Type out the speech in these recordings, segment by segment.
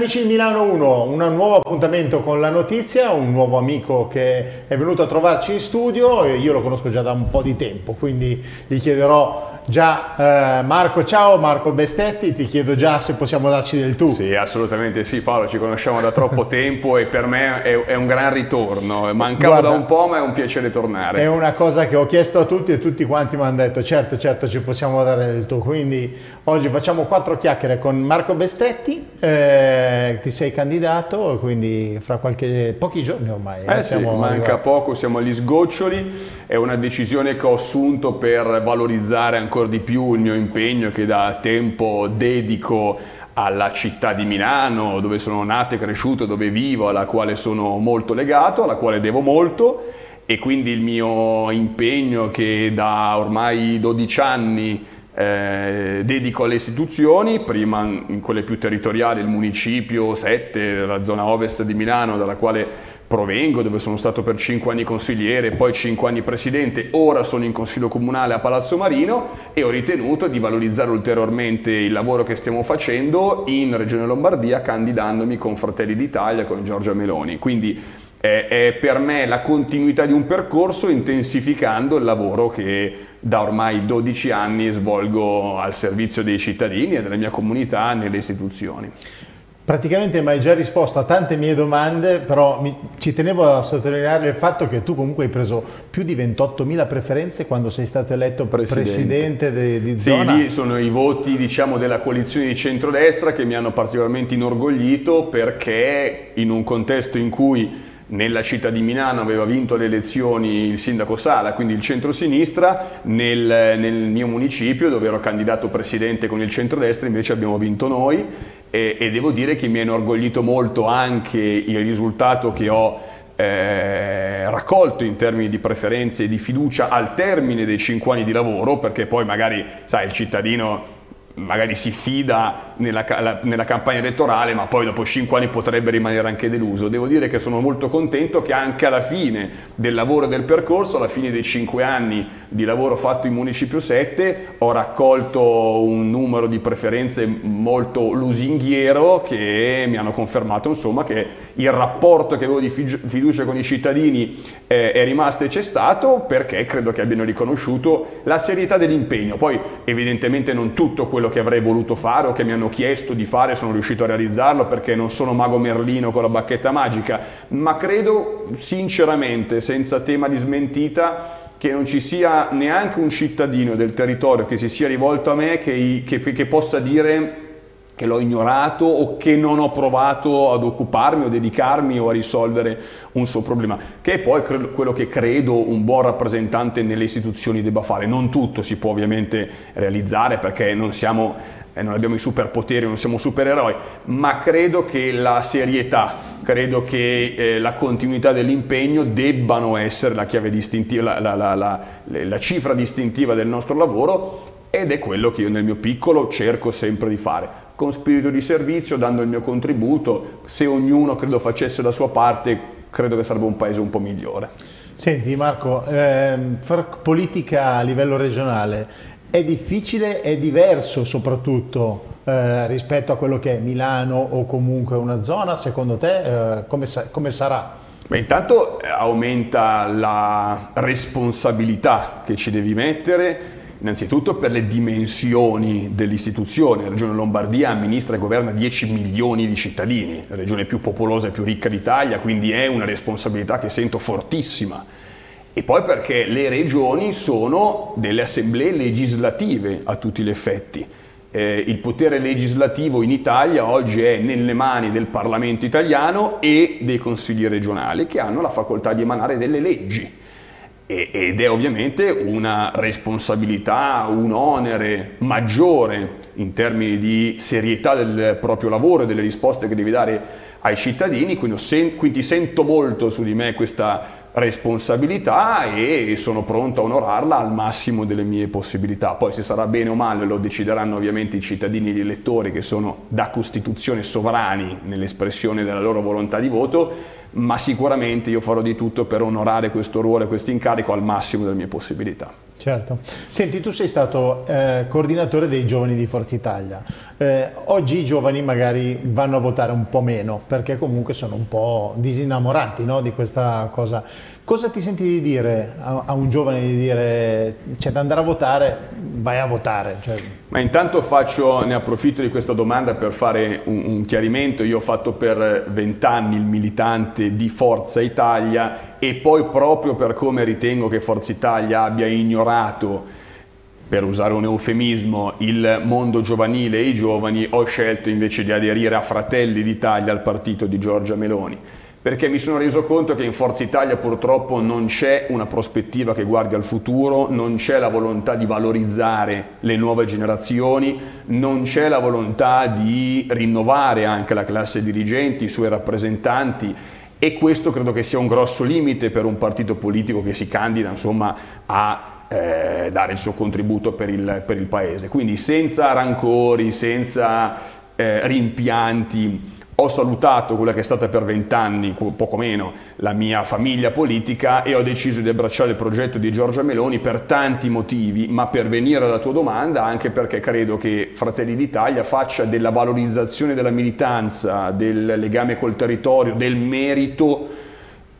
Amici di Milano 1, un nuovo appuntamento con la notizia, un nuovo amico che è venuto a trovarci in studio, io lo conosco già da un po' di tempo, quindi gli chiederò già eh, Marco, ciao Marco Bestetti, ti chiedo già se possiamo darci del tu. Sì, assolutamente sì Paolo, ci conosciamo da troppo tempo e per me è, è un gran ritorno, mancavo Guarda, da un po' ma è un piacere tornare. È una cosa che ho chiesto a tutti e tutti quanti mi hanno detto certo, certo ci possiamo dare del tu, quindi oggi facciamo quattro chiacchiere con Marco Bestetti, eh, ti sei candidato, quindi fra qualche, pochi giorni ormai. Eh, eh sì, manca arrivati. poco, siamo agli sgoccioli, è una decisione che ho assunto per valorizzare ancora ancora di più il mio impegno che da tempo dedico alla città di Milano, dove sono nato e cresciuto, dove vivo, alla quale sono molto legato, alla quale devo molto e quindi il mio impegno che da ormai 12 anni eh, dedico alle istituzioni, prima in quelle più territoriali, il municipio 7, la zona ovest di Milano, dalla quale provengo, dove sono stato per 5 anni consigliere, poi 5 anni presidente, ora sono in consiglio comunale a Palazzo Marino e ho ritenuto di valorizzare ulteriormente il lavoro che stiamo facendo in Regione Lombardia candidandomi con Fratelli d'Italia, con Giorgia Meloni. Quindi è, è per me la continuità di un percorso intensificando il lavoro che da ormai 12 anni svolgo al servizio dei cittadini e della mia comunità nelle istituzioni. Praticamente mi hai già risposto a tante mie domande, però mi, ci tenevo a sottolineare il fatto che tu comunque hai preso più di 28.000 preferenze quando sei stato eletto presidente, presidente di, di sì, zona. Sì, lì sono i voti diciamo, della coalizione di centrodestra che mi hanno particolarmente inorgoglito perché in un contesto in cui nella città di Milano aveva vinto le elezioni il sindaco Sala, quindi il centro-sinistra, nel, nel mio municipio dove ero candidato presidente con il centrodestra invece abbiamo vinto noi. E, e devo dire che mi ha inorgoglito molto anche il risultato che ho eh, raccolto in termini di preferenze e di fiducia al termine dei cinque anni di lavoro, perché poi magari sai, il cittadino magari si fida nella, nella, campagna elettorale ma poi dopo cinque anni potrebbe rimanere anche deluso. Devo dire che sono molto contento che anche alla fine del lavoro e del percorso, alla fine dei cinque anni di lavoro fatto in Municipio 7, ho raccolto un numero di preferenze molto lusinghiero che mi hanno confermato insomma, che il rapporto che avevo di fiducia con i cittadini eh, è rimasto e c'è stato perché credo che abbiano riconosciuto la serietà dell'impegno. Poi evidentemente non tutto quello che avrei voluto fare o che mi hanno chiesto di fare sono riuscito a realizzarlo perché non sono mago Merlino con la bacchetta magica, ma credo sinceramente, senza tema di smentita, che non ci sia neanche un cittadino del territorio che si sia rivolto a me che, che, che possa dire che l'ho ignorato o che non ho provato ad occuparmi o dedicarmi o a risolvere un suo problema, che è poi quello che credo un buon rappresentante nelle istituzioni debba fare. Non tutto si può ovviamente realizzare perché non siamo eh, non abbiamo i superpoteri, non siamo supereroi, ma credo che la serietà, credo che eh, la continuità dell'impegno debbano essere la chiave distintiva, la, la, la, la cifra distintiva del nostro lavoro ed è quello che io nel mio piccolo cerco sempre di fare con spirito di servizio, dando il mio contributo, se ognuno credo facesse la sua parte, credo che sarebbe un paese un po' migliore. Senti Marco, ehm, fare politica a livello regionale è difficile, è diverso soprattutto eh, rispetto a quello che è Milano o comunque una zona, secondo te eh, come, sa come sarà? Beh, intanto eh, aumenta la responsabilità che ci devi mettere Innanzitutto per le dimensioni dell'istituzione, la Regione Lombardia amministra e governa 10 milioni di cittadini, la regione più popolosa e più ricca d'Italia, quindi è una responsabilità che sento fortissima. E poi perché le regioni sono delle assemblee legislative a tutti gli effetti. Eh, il potere legislativo in Italia oggi è nelle mani del Parlamento italiano e dei consigli regionali che hanno la facoltà di emanare delle leggi ed è ovviamente una responsabilità, un onere maggiore in termini di serietà del proprio lavoro e delle risposte che devi dare ai cittadini, quindi, sen quindi sento molto su di me questa responsabilità e sono pronto a onorarla al massimo delle mie possibilità. Poi se sarà bene o male lo decideranno ovviamente i cittadini e gli elettori che sono da Costituzione sovrani nell'espressione della loro volontà di voto ma sicuramente io farò di tutto per onorare questo ruolo e questo incarico al massimo delle mie possibilità. Certo. Senti, tu sei stato eh, coordinatore dei giovani di Forza Italia. Eh, oggi i giovani magari vanno a votare un po' meno perché comunque sono un po' disinnamorati no, di questa cosa. Cosa ti senti di dire a, a un giovane di dire, cioè da andare a votare, vai a votare? Cioè... Ma intanto faccio, ne approfitto di questa domanda per fare un, un chiarimento. Io ho fatto per vent'anni il militante di Forza Italia e poi proprio per come ritengo che Forza Italia abbia ignorato per usare un eufemismo, il mondo giovanile e i giovani, ho scelto invece di aderire a Fratelli d'Italia, al partito di Giorgia Meloni perché mi sono reso conto che in Forza Italia purtroppo non c'è una prospettiva che guardi al futuro, non c'è la volontà di valorizzare le nuove generazioni, non c'è la volontà di rinnovare anche la classe dirigenti, i suoi rappresentanti e questo credo che sia un grosso limite per un partito politico che si candida insomma, a eh, dare il suo contributo per il, per il, Paese. Quindi senza rancori, senza eh, rimpianti, ho salutato quella che è stata per vent'anni, poco meno, la mia famiglia politica e ho deciso di abbracciare il progetto di Giorgia Meloni per tanti motivi, ma per venire alla tua domanda anche perché credo che Fratelli d'Italia faccia della valorizzazione della militanza, del legame col territorio, del merito,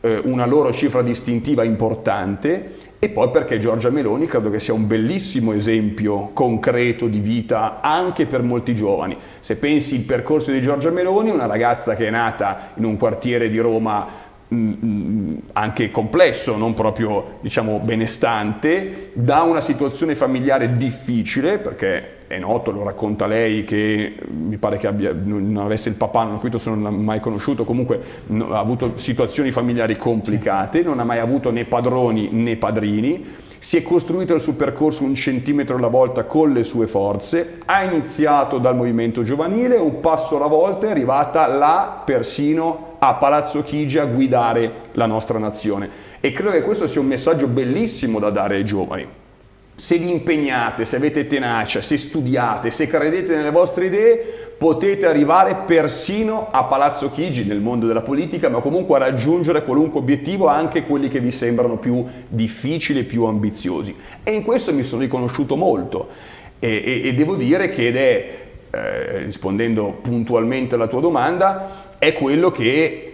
eh, una loro cifra distintiva importante e poi perché Giorgia Meloni credo che sia un bellissimo esempio concreto di vita anche per molti giovani. Se pensi il percorso di Giorgia Meloni, una ragazza che è nata in un quartiere di Roma anche complesso, non proprio diciamo benestante, da una situazione familiare difficile, perché è noto, lo racconta lei, che mi pare che abbia, non avesse il papà, non ho se non l'ha mai conosciuto, comunque ha avuto situazioni familiari complicate, non ha mai avuto né padroni né padrini, si è costruito il suo percorso un centimetro alla volta con le sue forze, ha iniziato dal movimento giovanile, un passo alla volta è arrivata là persino a Palazzo Chigi a guidare la nostra nazione. E credo che questo sia un messaggio bellissimo da dare ai giovani se vi impegnate, se avete tenacia, se studiate, se credete nelle vostre idee, potete arrivare persino a Palazzo Chigi nel mondo della politica, ma comunque a raggiungere qualunque obiettivo, anche quelli che vi sembrano più difficili più ambiziosi. E in questo mi sono riconosciuto molto e, e, e devo dire che ed è, eh, rispondendo puntualmente alla tua domanda, è quello che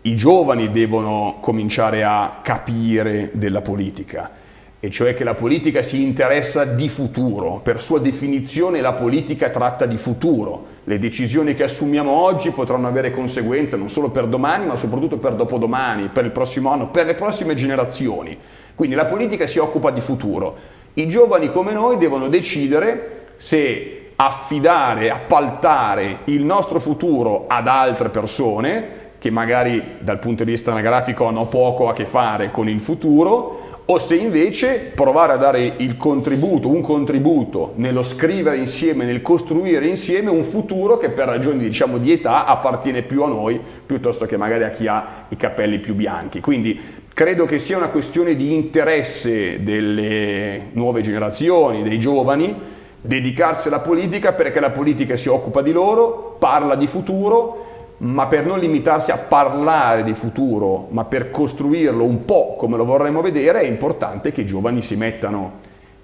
i giovani devono cominciare a capire della politica e cioè che la politica si interessa di futuro. Per sua definizione la politica tratta di futuro. Le decisioni che assumiamo oggi potranno avere conseguenze non solo per domani, ma soprattutto per dopodomani, per il prossimo anno, per le prossime generazioni. Quindi la politica si occupa di futuro. I giovani come noi devono decidere se affidare, appaltare il nostro futuro ad altre persone che magari dal punto di vista anagrafico hanno poco a che fare con il futuro o se invece provare a dare il contributo, un contributo nello scrivere insieme, nel costruire insieme un futuro che per ragioni diciamo, di età appartiene più a noi piuttosto che magari a chi ha i capelli più bianchi. Quindi credo che sia una questione di interesse delle nuove generazioni, dei giovani, dedicarsi alla politica perché la politica si occupa di loro, parla di futuro ma per non limitarsi a parlare di futuro, ma per costruirlo un po' come lo vorremmo vedere, è importante che i giovani si mettano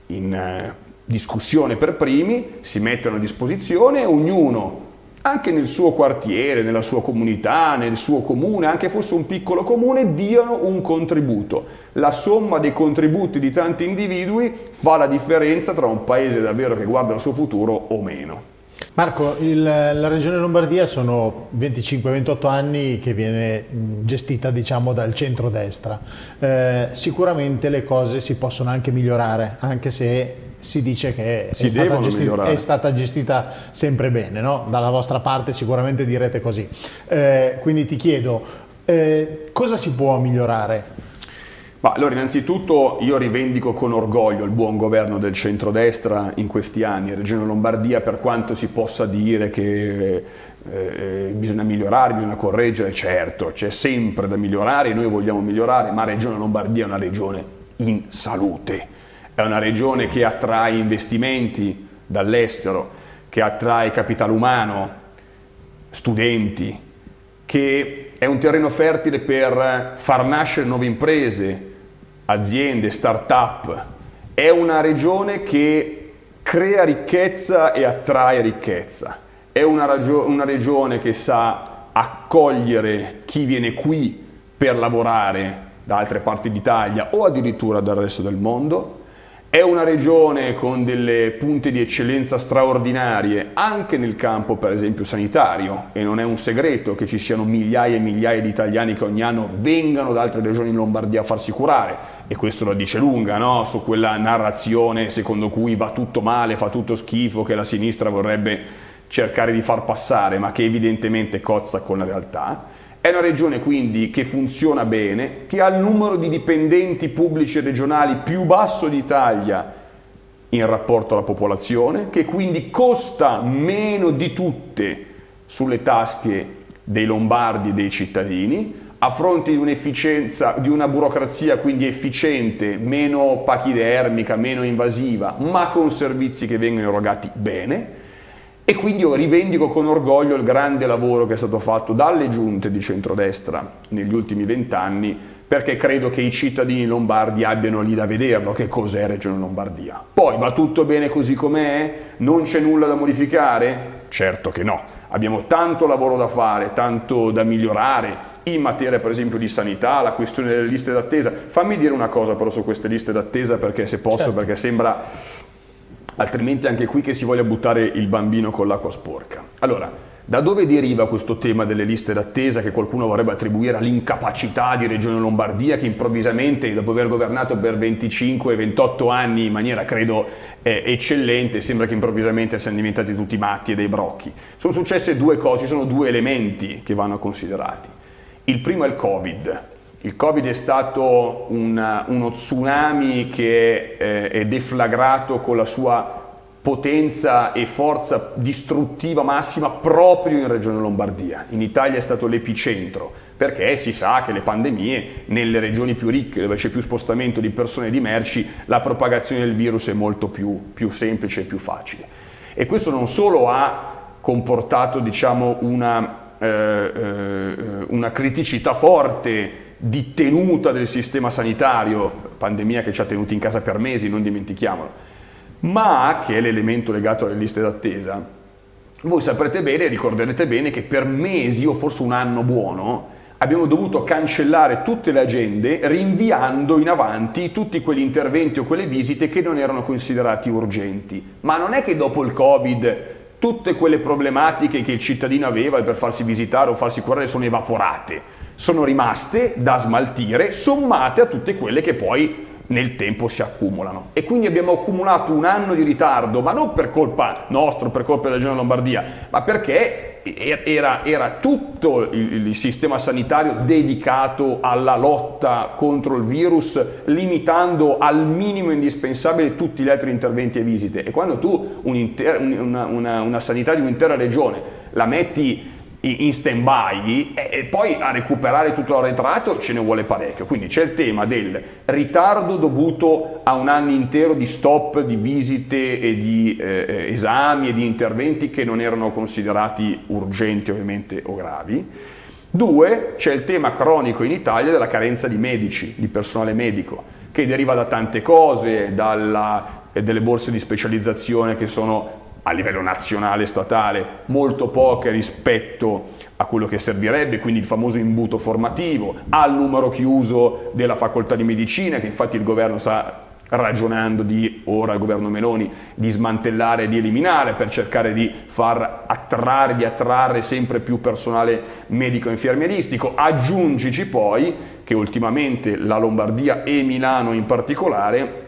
in eh, discussione per primi, si mettano a disposizione ognuno, anche nel suo quartiere, nella sua comunità, nel suo comune, anche fosse un piccolo comune, diano un contributo. La somma dei contributi di tanti individui fa la differenza tra un paese davvero che guarda al suo futuro o meno. Marco, il, la regione Lombardia sono 25-28 anni che viene gestita diciamo, dal centro-destra. Eh, sicuramente le cose si possono anche migliorare, anche se si dice che è stata, gestita, è stata, gestita, sempre bene, no? dalla vostra parte sicuramente direte così. Eh, quindi ti chiedo, eh, cosa si può migliorare? Ma allora innanzitutto io rivendico con orgoglio il buon governo del centrodestra in questi anni, Regione Lombardia, per quanto si possa dire che eh, bisogna migliorare, bisogna correggere, certo, c'è sempre da migliorare, noi vogliamo migliorare, ma Regione Lombardia è una regione in salute, è una regione che attrae investimenti dall'estero, che attrae capitale umano, studenti, che è un terreno fertile per far nascere nuove imprese, aziende, start-up. È una regione che crea ricchezza e attrae ricchezza. È una, ragio- una regione che sa accogliere chi viene qui per lavorare da altre parti d'Italia o addirittura dal resto del mondo. È una regione con delle punte di eccellenza straordinarie anche nel campo per esempio sanitario e non è un segreto che ci siano migliaia e migliaia di italiani che ogni anno vengano da altre regioni in Lombardia a farsi curare e questo lo dice lunga no? su quella narrazione secondo cui va tutto male, fa tutto schifo, che la sinistra vorrebbe cercare di far passare ma che evidentemente cozza con la realtà. È una regione quindi che funziona bene, che ha il numero di dipendenti pubblici regionali più basso d'Italia in rapporto alla popolazione, che quindi costa meno di tutte sulle tasche dei lombardi e dei cittadini, a fronte di un'efficienza, di una burocrazia quindi efficiente, meno pachidermica, meno invasiva, ma con servizi che vengono erogati bene e quindi io rivendico con orgoglio il grande lavoro che è stato fatto dalle giunte di centrodestra negli ultimi vent'anni, perché credo che i cittadini lombardi abbiano lì da vederlo che cos'è Regione Lombardia. Poi va tutto bene così com'è? Non c'è nulla da modificare? Certo che no. Abbiamo tanto lavoro da fare, tanto da migliorare in materia per esempio di sanità, la questione delle liste d'attesa. Fammi dire una cosa però su queste liste d'attesa perché se posso, certo. perché sembra altrimenti anche qui che si voglia buttare il bambino con l'acqua sporca. Allora, da dove deriva questo tema delle liste d'attesa che qualcuno vorrebbe attribuire all'incapacità di Regione Lombardia che improvvisamente, dopo aver governato per 25-28 anni in maniera credo eh, eccellente, sembra che improvvisamente siano diventati tutti matti e dei brocchi? Sono successe due cose, sono due elementi che vanno considerati. Il primo è il Covid, il Covid è stato una, uno tsunami che eh, è deflagrato con la sua potenza e forza distruttiva massima proprio in Regione Lombardia. In Italia è stato l'epicentro, perché si sa che le pandemie nelle regioni più ricche, dove c'è più spostamento di persone e di merci, la propagazione del virus è molto più, più semplice e più facile. E questo non solo ha comportato diciamo, una, eh, eh, una criticità forte di tenuta del sistema sanitario, pandemia che ci ha tenuti in casa per mesi, non dimentichiamolo, ma che è l'elemento legato alle liste d'attesa. Voi saprete bene, ricorderete bene che per mesi o forse un anno buono abbiamo dovuto cancellare tutte le agende rinviando in avanti tutti quegli interventi o quelle visite che non erano considerati urgenti. Ma non è che dopo il Covid tutte quelle problematiche che il cittadino aveva per farsi visitare o farsi curare sono evaporate sono rimaste da smaltire sommate a tutte quelle che poi nel tempo si accumulano. E quindi abbiamo accumulato un anno di ritardo, ma non per colpa nostra, per colpa della Regione Lombardia, ma perché era, era tutto il, sistema sanitario dedicato alla lotta contro il virus, limitando al minimo indispensabile tutti gli altri interventi e visite. E quando tu un una, una, una sanità di un'intera regione la metti in stand by e poi a recuperare tutto l'arretrato ce ne vuole parecchio. Quindi c'è il tema del ritardo dovuto a un anno intero di stop di visite e di eh, eh, esami e di interventi che non erano considerati urgenti ovviamente o gravi. Due, c'è il tema cronico in Italia della carenza di medici, di personale medico, che deriva da tante cose, dalla, eh, delle borse di specializzazione che sono a livello nazionale e statale molto poche rispetto a quello che servirebbe, quindi il famoso imbuto formativo, al numero chiuso della facoltà di medicina, che infatti il governo sta ragionando di, ora il governo Meloni, di smantellare e di eliminare per cercare di far attrarre, di attrarre sempre più personale medico e infermieristico. Aggiungici poi che ultimamente la Lombardia e Milano in particolare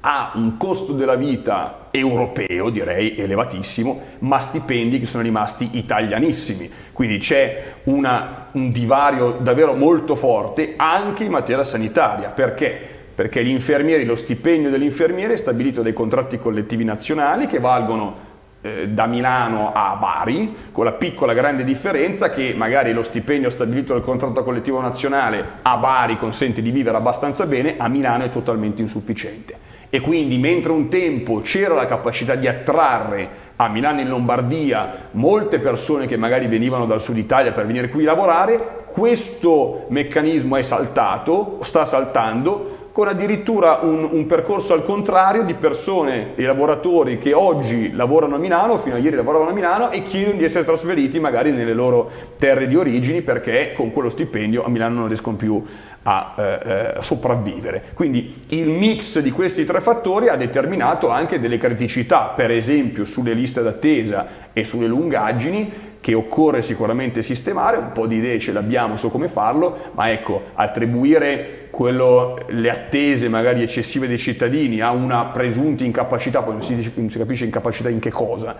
ha un costo della vita europeo, direi elevatissimo, ma stipendi che sono rimasti italianissimi. Quindi c'è una, un divario davvero molto forte anche in materia sanitaria. Perché? Perché gli infermieri, lo stipendio dell'infermiere è stabilito dai contratti collettivi nazionali che valgono eh, da Milano a Bari, con la piccola grande differenza che magari lo stipendio stabilito dal contratto collettivo nazionale a Bari consente di vivere abbastanza bene, a Milano è totalmente insufficiente e quindi mentre un tempo c'era la capacità di attrarre a Milano e in Lombardia molte persone che magari venivano dal sud Italia per venire qui a lavorare, questo meccanismo è saltato, sta saltando con addirittura un, un, percorso al contrario di persone e lavoratori che oggi lavorano a Milano, fino a ieri lavoravano a Milano e chiedono di essere trasferiti magari nelle loro terre di origini perché con quello stipendio a Milano non riescono più a eh, eh, sopravvivere. Quindi il mix di questi tre fattori ha determinato anche delle criticità, per esempio sulle liste d'attesa e sulle lungaggini, che occorre sicuramente sistemare, un po' di idee ce l'abbiamo su come farlo, ma ecco, attribuire quello, le attese magari eccessive dei cittadini a una presunta incapacità, poi non si, dice, non si capisce incapacità in che cosa,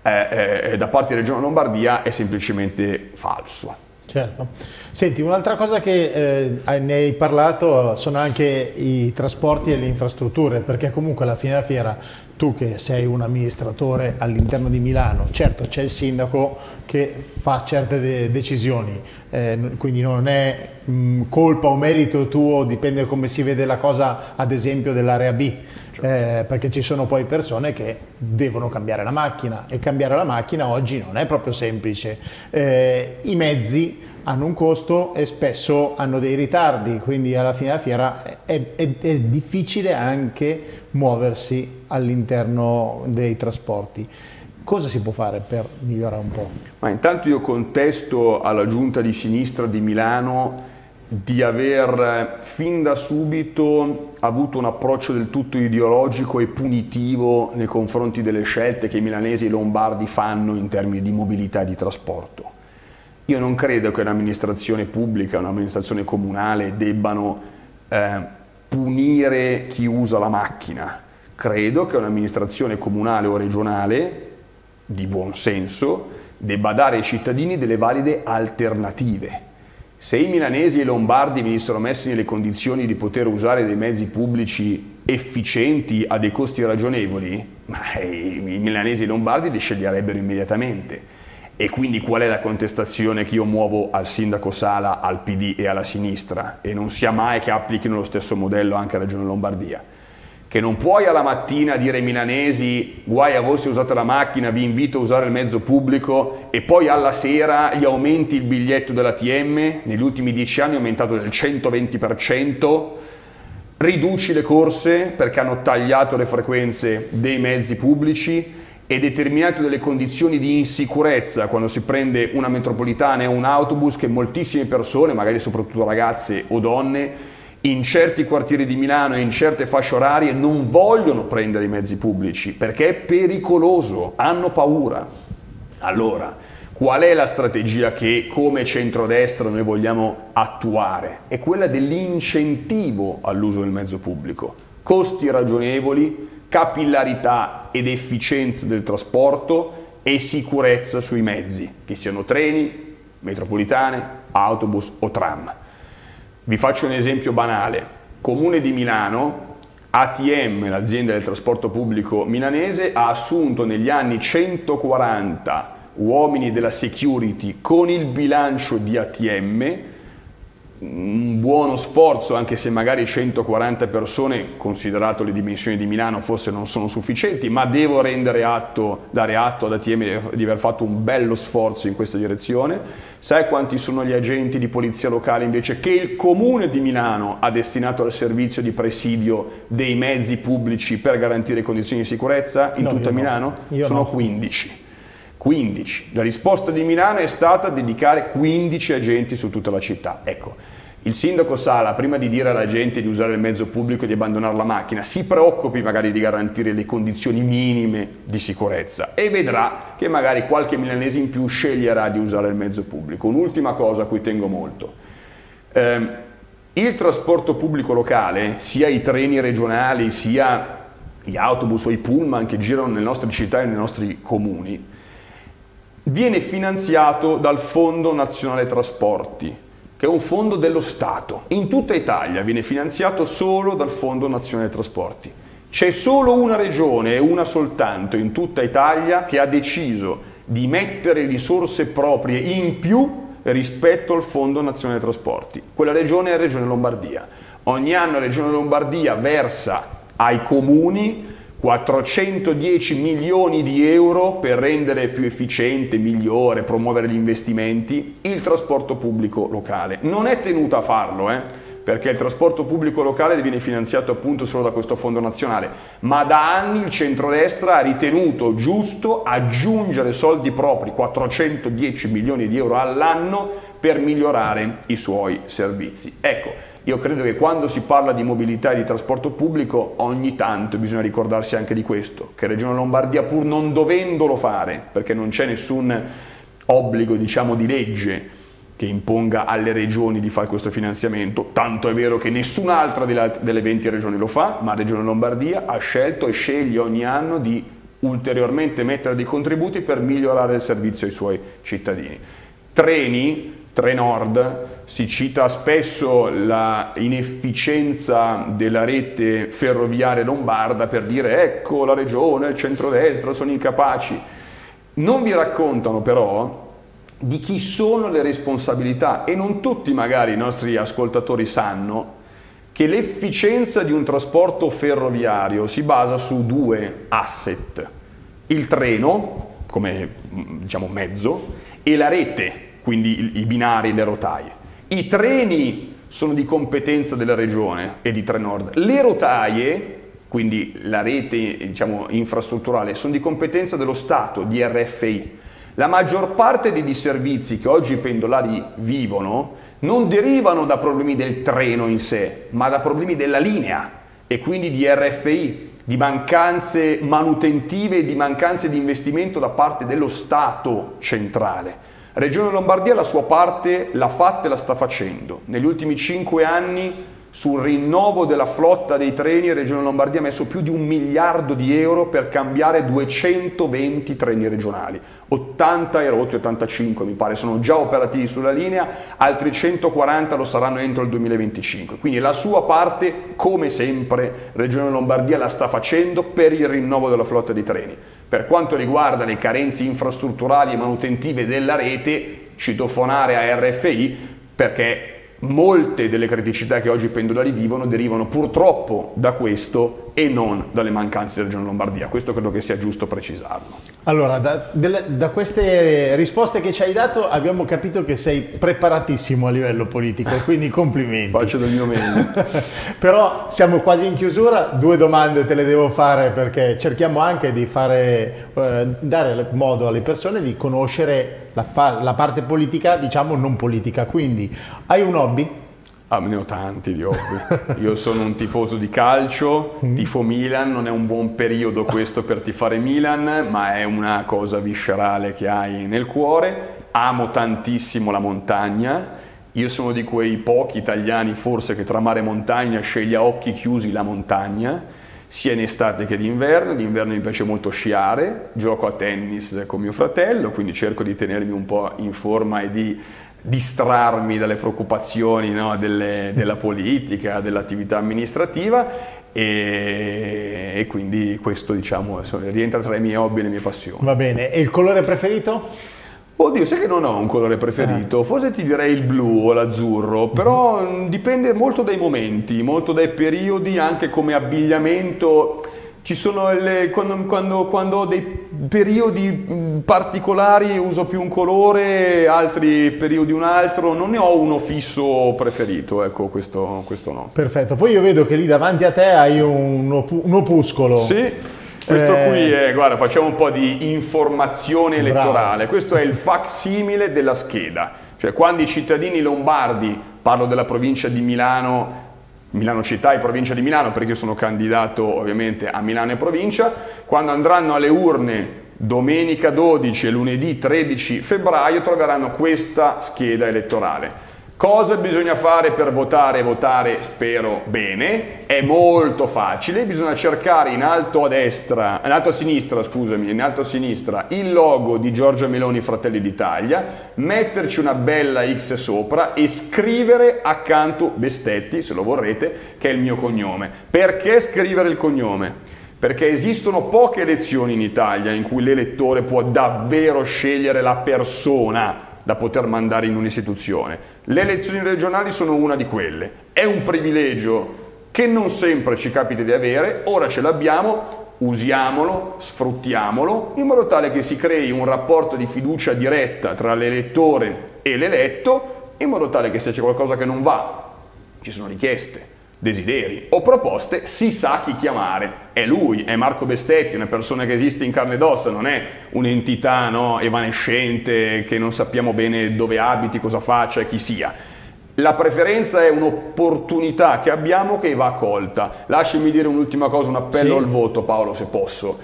eh, eh, da parte della Regione Lombardia è semplicemente falso. Certo. Senti, un'altra cosa che eh, ne hai parlato sono anche i trasporti e le infrastrutture, perché comunque alla fine della fiera tu che sei un amministratore all'interno di Milano, certo c'è il sindaco che fa certe de decisioni, eh, quindi non è mh, colpa o merito tuo, dipende come si vede la cosa ad esempio dell'area B, certo. eh, perché ci sono poi persone che devono cambiare la macchina e cambiare la macchina oggi non è proprio semplice. Eh, I mezzi hanno un costo e spesso hanno dei ritardi, quindi alla fine della fiera è, è, è difficile anche muoversi all'interno dei trasporti. Cosa si può fare per migliorare un po'? Ma intanto io contesto alla giunta di sinistra di Milano di aver fin da subito avuto un approccio del tutto ideologico e punitivo nei confronti delle scelte che i milanesi e i lombardi fanno in termini di mobilità e di trasporto. Io non credo che un'amministrazione pubblica, un'amministrazione comunale debbano eh, punire chi usa la macchina. Credo che un'amministrazione comunale o regionale di buon senso debba dare ai cittadini delle valide alternative. Se i milanesi e i lombardi venissero messi nelle condizioni di poter usare dei mezzi pubblici efficienti a dei costi ragionevoli, i milanesi e i lombardi li sceglierebbero immediatamente. E quindi qual è la contestazione che io muovo al sindaco Sala, al PD e alla sinistra? E non sia mai che applichino lo stesso modello anche a Regione Lombardia. Che non puoi alla mattina dire ai milanesi guai a voi se usate la macchina, vi invito a usare il mezzo pubblico e poi alla sera gli aumenti il biglietto dell'ATM, negli ultimi dieci anni è aumentato del 120%, riduci le corse perché hanno tagliato le frequenze dei mezzi pubblici, è determinato dalle condizioni di insicurezza quando si prende una metropolitana e un autobus che moltissime persone, magari soprattutto ragazze o donne, in certi quartieri di Milano e in certe fasce orarie non vogliono prendere i mezzi pubblici perché è pericoloso, hanno paura. Allora, qual è la strategia che come centrodestra noi vogliamo attuare? È quella dell'incentivo all'uso del mezzo pubblico. Costi ragionevoli, capillarità ed efficienza del trasporto e sicurezza sui mezzi, che siano treni, metropolitane, autobus o tram. Vi faccio un esempio banale. Comune di Milano, ATM, l'azienda del trasporto pubblico milanese, ha assunto negli anni 140 uomini della security con il bilancio di ATM un buono sforzo, anche se magari 140 persone, considerato le dimensioni di Milano, forse non sono sufficienti, ma devo rendere atto, dare atto ad ATM di aver fatto un bello sforzo in questa direzione. Sai quanti sono gli agenti di polizia locale invece che il comune di Milano ha destinato al servizio di presidio dei mezzi pubblici per garantire condizioni di sicurezza in no, tutta Milano? No. Sono no. 15. 15. La risposta di Milano è stata dedicare 15 agenti su tutta la città. Ecco, il sindaco Sala, prima di dire alla gente di usare il mezzo pubblico e di abbandonare la macchina, si preoccupi magari di garantire le condizioni minime di sicurezza e vedrà che magari qualche milanese in più sceglierà di usare il mezzo pubblico. Un'ultima cosa a cui tengo molto. Eh, il trasporto pubblico locale, sia i treni regionali, sia gli autobus o i pullman che girano nelle nostre città e nei nostri comuni, viene finanziato dal Fondo Nazionale Trasporti, che è un fondo dello Stato. In tutta Italia viene finanziato solo dal Fondo Nazionale Trasporti. C'è solo una regione e una soltanto in tutta Italia che ha deciso di mettere risorse proprie in più rispetto al Fondo Nazionale Trasporti. Quella regione è la Regione Lombardia. Ogni anno la Regione Lombardia versa ai comuni 410 milioni di euro per rendere più efficiente, migliore, promuovere gli investimenti il trasporto pubblico locale. Non è tenuta a farlo, eh? perché il trasporto pubblico locale viene finanziato appunto solo da questo fondo nazionale, ma da anni il centrodestra ha ritenuto giusto aggiungere soldi propri, 410 milioni di euro all'anno, per migliorare i suoi servizi. Ecco, io credo che quando si parla di mobilità e di trasporto pubblico ogni tanto bisogna ricordarsi anche di questo, che Regione Lombardia pur non dovendolo fare, perché non c'è nessun obbligo diciamo di legge che imponga alle regioni di fare questo finanziamento, tanto è vero che nessun'altra delle 20 regioni lo fa, ma Regione Lombardia ha scelto e sceglie ogni anno di ulteriormente mettere dei contributi per migliorare il servizio ai suoi cittadini. Treni, Trenord, si cita spesso la inefficienza della rete ferroviaria lombarda per dire ecco la regione, il centrodestra sono incapaci. Non vi raccontano però di chi sono le responsabilità e non tutti magari i nostri ascoltatori sanno che l'efficienza di un trasporto ferroviario si basa su due asset, il treno come diciamo, mezzo e la rete, quindi i binari e le rotaie. I treni sono di competenza della regione e di Trenord, le rotaie quindi la rete diciamo, infrastrutturale, sono di competenza dello Stato, di RFI. La maggior parte dei disservizi che oggi i pendolari vivono non derivano da problemi del treno in sé, ma da problemi della linea e quindi di RFI, di mancanze manutentive e di mancanze di investimento da parte dello Stato centrale. Regione Lombardia la sua parte l'ha fatta e la sta facendo. Negli ultimi cinque anni sul rinnovo della flotta dei treni Regione Lombardia ha messo più di un miliardo di euro per cambiare 220 treni regionali. 80 e rotti, 85 mi pare, sono già operativi sulla linea, altri 140 lo saranno entro il 2025. Quindi la sua parte, come sempre, Regione Lombardia la sta facendo per il rinnovo della flotta di treni. Per quanto riguarda le carenze infrastrutturali e manutentive della rete, citofonare a RFI perché molte delle criticità che oggi i pendolari vivono derivano purtroppo da questo e non dalle mancanze della Regione Lombardia. Questo credo che sia giusto precisarlo. Allora, da, delle, da, queste risposte che ci hai dato abbiamo capito che sei preparatissimo a livello politico, quindi complimenti. Faccio del mio meglio. Però siamo quasi in chiusura, due domande te le devo fare perché cerchiamo anche di fare, eh, dare modo alle persone di conoscere la, fa- la parte politica, diciamo non politica. Quindi hai un hobby? Ah, ne ho tanti di hobby. Io sono un tifoso di calcio, mm. tifo Milan, non è un buon periodo questo per tifare Milan, ma è una cosa viscerale che hai nel cuore. Amo tantissimo la montagna. Io sono di quei pochi italiani forse che tra mare e montagna sceglie a occhi chiusi la montagna sia in estate che d'inverno. D'inverno mi piace molto sciare, gioco a tennis con mio fratello, quindi cerco di tenermi un po' in forma e di distrarmi dalle preoccupazioni no, delle, della politica, dell'attività amministrativa e, e, quindi questo diciamo rientra tra i miei hobby e le mie passioni. Va bene, e il colore preferito? Oddio, sai che non ho un colore preferito, eh. forse ti direi il blu o l'azzurro, però mm-hmm. dipende molto dai momenti, molto dai periodi, anche come abbigliamento. Ci sono le, quando, quando, quando, ho dei periodi mm, particolari uso più un colore, altri periodi un altro, non ne ho uno fisso preferito, ecco questo, questo no. Perfetto, poi io vedo che lì davanti a te hai un, un opuscolo. Sì. Questo eh... qui è, guarda, facciamo un po' di informazione elettorale. Bravo. Questo è il facsimile della scheda. Cioè, quando i cittadini lombardi, parlo della provincia di Milano, Milano città e provincia di Milano, perché io sono candidato ovviamente a Milano e provincia, quando andranno alle urne domenica 12 e lunedì 13 febbraio troveranno questa scheda elettorale. Cosa bisogna fare per votare votare, spero, bene? È molto facile, bisogna cercare in alto a destra, in alto a sinistra, scusami, in alto a sinistra il logo di Giorgia Meloni Fratelli d'Italia, metterci una bella X sopra e scrivere accanto Bestetti, se lo vorrete, che è il mio cognome. Perché scrivere il cognome? Perché esistono poche elezioni in Italia in cui l'elettore può davvero scegliere la persona da poter mandare in un'istituzione. Le elezioni regionali sono una di quelle. È un privilegio che non sempre ci capita di avere, ora ce l'abbiamo, usiamolo, sfruttiamolo, in modo tale che si crei un rapporto di fiducia diretta tra l'elettore e l'eletto, in modo tale che se c'è qualcosa che non va ci sono richieste, desideri o proposte, si sa chi chiamare. È lui, è Marco Bestetti, una persona che esiste in carne ed ossa, non è un'entità no, evanescente che non sappiamo bene dove abiti, cosa faccia e chi sia. La preferenza è un'opportunità che abbiamo che va colta. Lasciami dire un'ultima cosa, un appello sì. al voto Paolo se posso.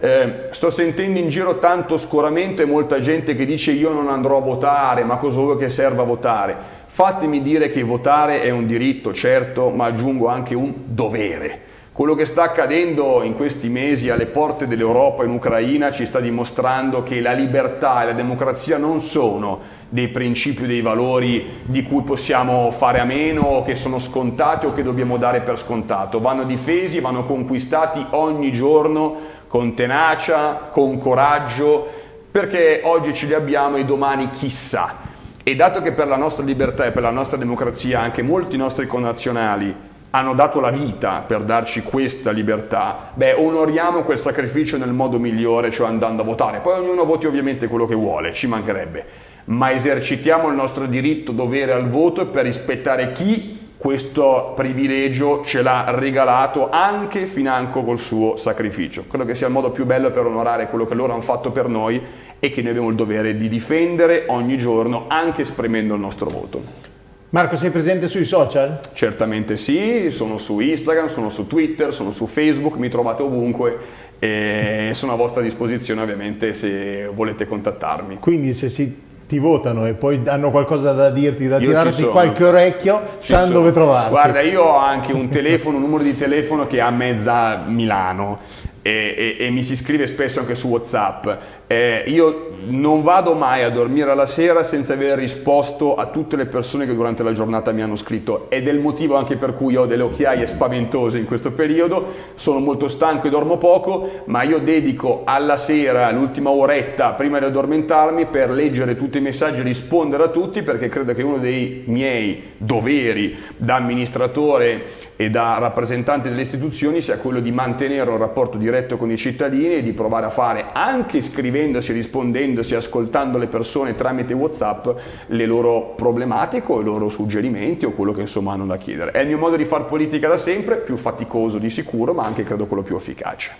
Eh, sto sentendo in giro tanto scoramento e molta gente che dice io non andrò a votare, ma cosa vuoi che serva a votare? Fatemi dire che votare è un diritto, certo, ma aggiungo anche un dovere. Quello che sta accadendo in questi mesi alle porte dell'Europa in Ucraina ci sta dimostrando che la libertà e la democrazia non sono dei principi dei valori di cui possiamo fare a meno o che sono scontati o che dobbiamo dare per scontato. Vanno difesi, vanno conquistati ogni giorno con tenacia, con coraggio, perché oggi ce li abbiamo e domani chissà. E dato che per la nostra libertà e per la nostra democrazia anche molti nostri connazionali hanno dato la vita per darci questa libertà, beh, onoriamo quel sacrificio nel modo migliore, cioè andando a votare. Poi ognuno voti ovviamente quello che vuole, ci mancherebbe, ma esercitiamo il nostro diritto dovere al voto per rispettare chi questo privilegio ce l'ha regalato anche financo col suo sacrificio. Credo che sia il modo più bello per onorare quello che loro hanno fatto per noi e che noi abbiamo il dovere di difendere ogni giorno, anche esprimendo il nostro voto. Marco, sei presente sui social? Certamente sì, sono su Instagram, sono su Twitter, sono su Facebook, mi trovate ovunque e sono a vostra disposizione ovviamente se volete contattarmi. Quindi se si ti votano e poi hanno qualcosa da dirti, da io tirarti qualche orecchio, ci sanno sono. dove trovarti. Guarda, io ho anche un telefono, un numero di telefono che ha mezza Milano e, e, e mi si scrive spesso anche su WhatsApp. Eh, io non vado mai a dormire alla sera senza aver risposto a tutte le persone che durante la giornata mi hanno scritto ed è il motivo anche per cui ho delle occhiaie spaventose in questo periodo, sono molto stanco e dormo poco, ma io dedico alla sera l'ultima oretta prima di addormentarmi per leggere tutti i messaggi e rispondere a tutti perché credo che uno dei miei doveri da amministratore e da rappresentante delle istituzioni sia quello di mantenere un rapporto diretto con i cittadini e di provare a fare, anche scrivendosi, rispondendosi, ascoltando le persone tramite Whatsapp, le loro problematiche o i loro suggerimenti o quello che insomma hanno da chiedere. È il mio modo di fare politica da sempre, più faticoso di sicuro, ma anche credo quello più efficace.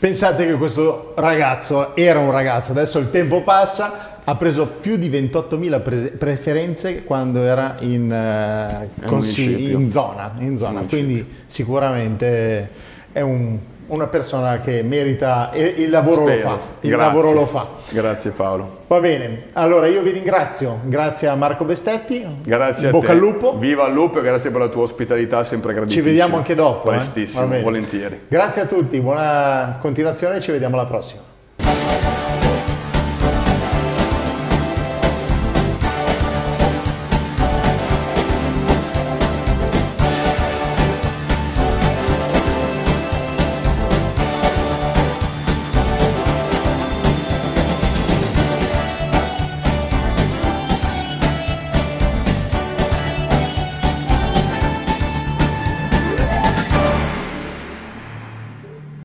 Pensate che questo ragazzo era un ragazzo, adesso il tempo passa, ha preso più di 28.000 pre- preferenze quando era in, uh, consigli, in zona, in zona. quindi sicuramente è un, una persona che merita e il lavoro Spero. lo fa. Il Grazie. lavoro lo fa. Grazie Paolo. Va bene, allora io vi ringrazio, grazie a Marco Bestetti. Grazie a Bocca te. al lupo. Viva il lupo e grazie per la tua ospitalità, sempre graditissima. Ci vediamo anche dopo. Eh? Prestissimo, eh? volentieri. Grazie a tutti, buona continuazione e ci vediamo alla prossima.